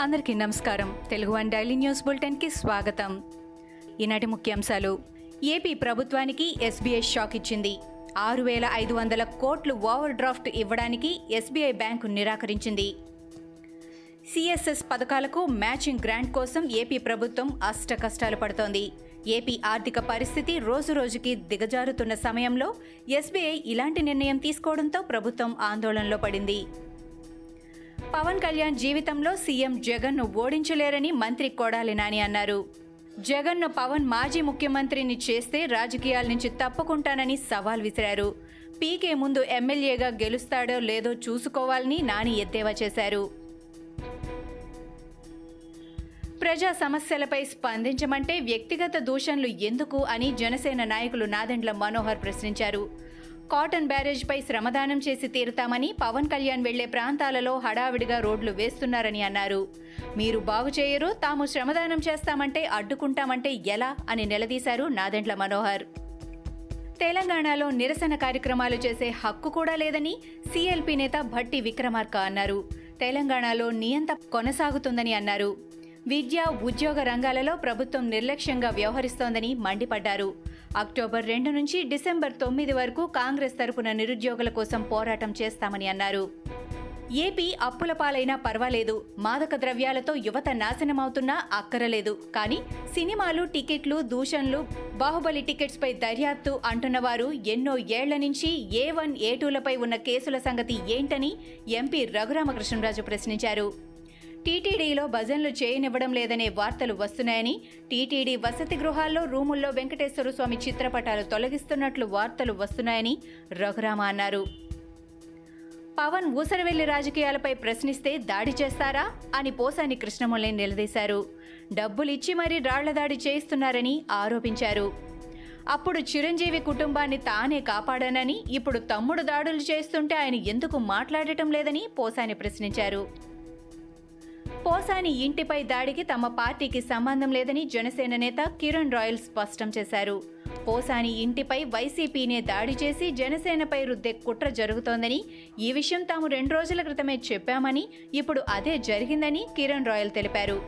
అందరికీ నమస్కారం. Telugu one daily news బులెటిన్కి స్వాగతం. ఈనాటి ముఖ్యాంశాలు. ఏపీ ప్రభుత్వానికి ఎస్బీఐ షాక్ ఇచ్చింది. ఆరు వేల ఐదు వందల కోట్లు ఓవర్ డ్రాఫ్ట్ ఇవ్వడానికి ఎస్బీఐ బ్యాంకు నిరాకరించింది. సిఎస్ఎస్ పథకాలకు మ్యాచింగ్ గ్రాంట్ కోసం ఏపీ ప్రభుత్వం అష్ట కష్టాలు పడుతోంది. ఏపీ ఆర్థిక పరిస్థితి రోజురోజుకి దిగజారుతున్న సమయంలో ఎస్బీఐ ఇలాంటి నిర్ణయం తీసుకోవడంతో ప్రభుత్వం ఆందోళనలో పడింది. పవన్ కళ్యాణ్ జీవితంలో సీఎం జగన్ను ఓడించలేరని మంత్రి కొడాలి నాని అన్నారు. జగన్ను పవన్ మాజీ ముఖ్యమంత్రిని చేస్తే రాజకీయాల నుంచి తప్పుకుంటానని సవాల్ విసిరారు. పీకే ముందు ఎమ్మెల్యేగా గెలుస్తాడో లేదో చూసుకోవాలని నాని ఎద్దేవా చేశారు. ప్రజా సమస్యలపై స్పందించమంటే వ్యక్తిగత దూషణలు ఎందుకు అని జనసేన నాయకులు నాదెండ్ల మనోహర్ ప్రశ్నించారు. కాటన్ బ్యారేజ్పై శ్రమదానం చేసి తీరుతామని పవన్ కళ్యాణ్ వెళ్ళే ప్రాంతాలలో హడావిడిగా రోడ్లు వేస్తున్నారని అన్నారు. మీరు బాగు చేయరు తాము శ్రమదానం చేస్తామంటే అడ్డుకుంటామంటే ఎలా అని నిలదీశారు నాదెండ్ల మనోహర్. తెలంగాణలో నిరసన కార్యక్రమాలు చేసే హక్కు కూడా లేదని సీఎల్పీ నేత భట్టి విక్రమార్క అన్నారు. తెలంగాణలో నియంత కొనసాగుతుందని అన్నారు. విద్య ఉద్యోగ రంగాలలో ప్రభుత్వం నిర్లక్ష్యంగా వ్యవహరిస్తోందని మండిపడ్డారు. అక్టోబర్ రెండు నుంచి డిసెంబర్ తొమ్మిది వరకు కాంగ్రెస్ తరపున నిరుద్యోగుల కోసం పోరాటం చేస్తామని అన్నారు. ఏపీ అప్పుల పాలైనా పర్వాలేదు. మాదక ద్రవ్యాలతో యువత నాశనమవుతున్నా అక్కరలేదు. కానీ సినిమాలు టికెట్లు దూషణలు బాహుబలి టికెట్స్పై దర్యాప్తు అంటున్నవారు ఎన్నో ఏళ్ళ నుంచి ఏ వన్ ఏ టూలపై ఉన్న కేసుల సంగతి ఏంటని ఎంపీ రఘురామకృష్ణరాజు ప్రశ్నించారు. టీటీడీలో భజనలు చేయనివ్వడం లేదనే వార్తలు వస్తున్నాయని టీటీడీ వసతి గృహాల్లో రూముల్లో వెంకటేశ్వర స్వామి చిత్రపటాలు తొలగిస్తున్నట్లు వార్తలు వస్తున్నాయని రఘురామ అన్నారు. పవన్ ఊసరవెల్లి రాజకీయాలపై ప్రశ్నిస్తే దాడి చేస్తారా అని పోసాని కృష్ణముల్ని నిలదీశారు. డబ్బులిచ్చి మరీ రాళ్ళ దాడి చేయిస్తున్నారని ఆరోపించారు. అప్పుడు చిరంజీవి కుటుంబాన్ని తానే కాపాడానని ఇప్పుడు తమ్ముడు దాడులు చేస్తుంటే ఆయన ఎందుకు మాట్లాడటం లేదని పోసాని ప్రశ్నించారు. పోసాని ఇంటిపై దాడికి తమ పార్టీకి సంబంధం లేదని జనసేన నేత కిరణ్ రాయల్ స్పష్టం చేశారు. పోసాని ఇంటిపై వైసీపీనే దాడి చేసి జనసేనపై రుద్దే కుట్ర జరుగుతోందని ఈ విషయం తాము రెండు రోజుల క్రితమే చెప్పామని ఇప్పుడు అదే జరిగిందని కిరణ్ రాయల్ తెలిపారు.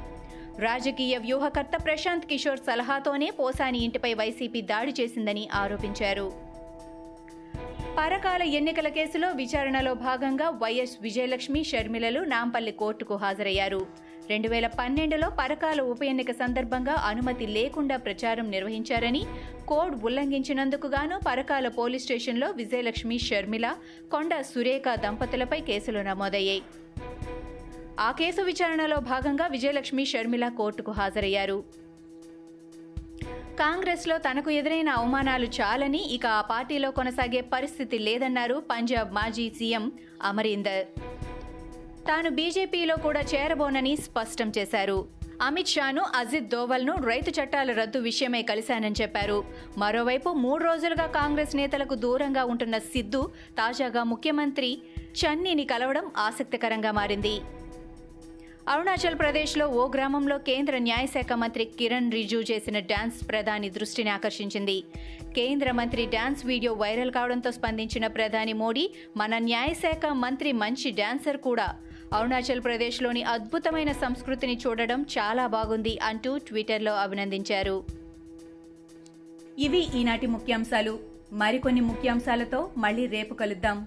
రాజకీయ వ్యూహకర్త ప్రశాంత్ కిషోర్ సలహాతోనే పోసాని ఇంటిపై వైసీపీ దాడి చేసిందని ఆరోపించారు. పరకాల ఎన్నికల కేసులో విచారణలో భాగంగా వైఎస్ విజయలక్ష్మి షర్మిలలు నాంపల్లి కోర్టుకు హాజరయ్యారు. రెండు వేల పన్నెండులో పరకాల ఉప ఎన్నిక సందర్భంగా అనుమతి లేకుండా ప్రచారం నిర్వహించారని కోడ్ ఉల్లంఘించినందుకు గాను పరకాల పోలీస్ స్టేషన్లో విజయలక్ష్మి షర్మిల కొండ సురేఖ దంపతులపై కేసులు నమోదయ్యాయి. ఆ కేసు విచారణలో భాగంగా విజయలక్ష్మి షర్మిల కోర్టుకు హాజరయ్యారు. కాంగ్రెస్లో తనకు ఎదురైన అవమానాలు చాలని ఇక ఆ పార్టీలో కొనసాగే పరిస్థితి లేదన్నారు పంజాబ్ మాజీ సీఎం అమరీందర్. తాను బీజేపీలో కూడా చేరబోనని స్పష్టం చేశారు. అమిత్ షాను అజిత్ దోవల్ను రైతు చట్టాల రద్దు విషయమై కలిశానని చెప్పారు. మరోవైపు మూడు రోజులుగా కాంగ్రెస్ నేతలకు దూరంగా ఉంటున్న సిద్ధు తాజాగా ముఖ్యమంత్రి చన్నీని కలవడం ఆసక్తికరంగా మారింది. అరుణాచల్ ప్రదేశ్లో ఓ గ్రామంలో కేంద్ర న్యాయశాఖ మంత్రి కిరణ్ రిజు చేసిన డాన్స్ ప్రధాని దృష్టిని ఆకర్షించింది. కేంద్ర మంత్రి డాన్స్ వీడియో వైరల్ కావడంతో స్పందించిన ప్రధాని మోడీ మన న్యాయశాఖ మంత్రి మంచి డాన్సర్ కూడా. అరుణాచల్ ప్రదేశ్లోని అద్భుతమైన సంస్కృతిని చూడడం చాలా బాగుంది అంటూ ట్విట్టర్లో అభినందించారు. ఇవి ఈనాటి ముఖ్యాంశాలు. మరికొన్ని ముఖ్యాంశాలతో మళ్ళీ రేపు కలుద్దాం.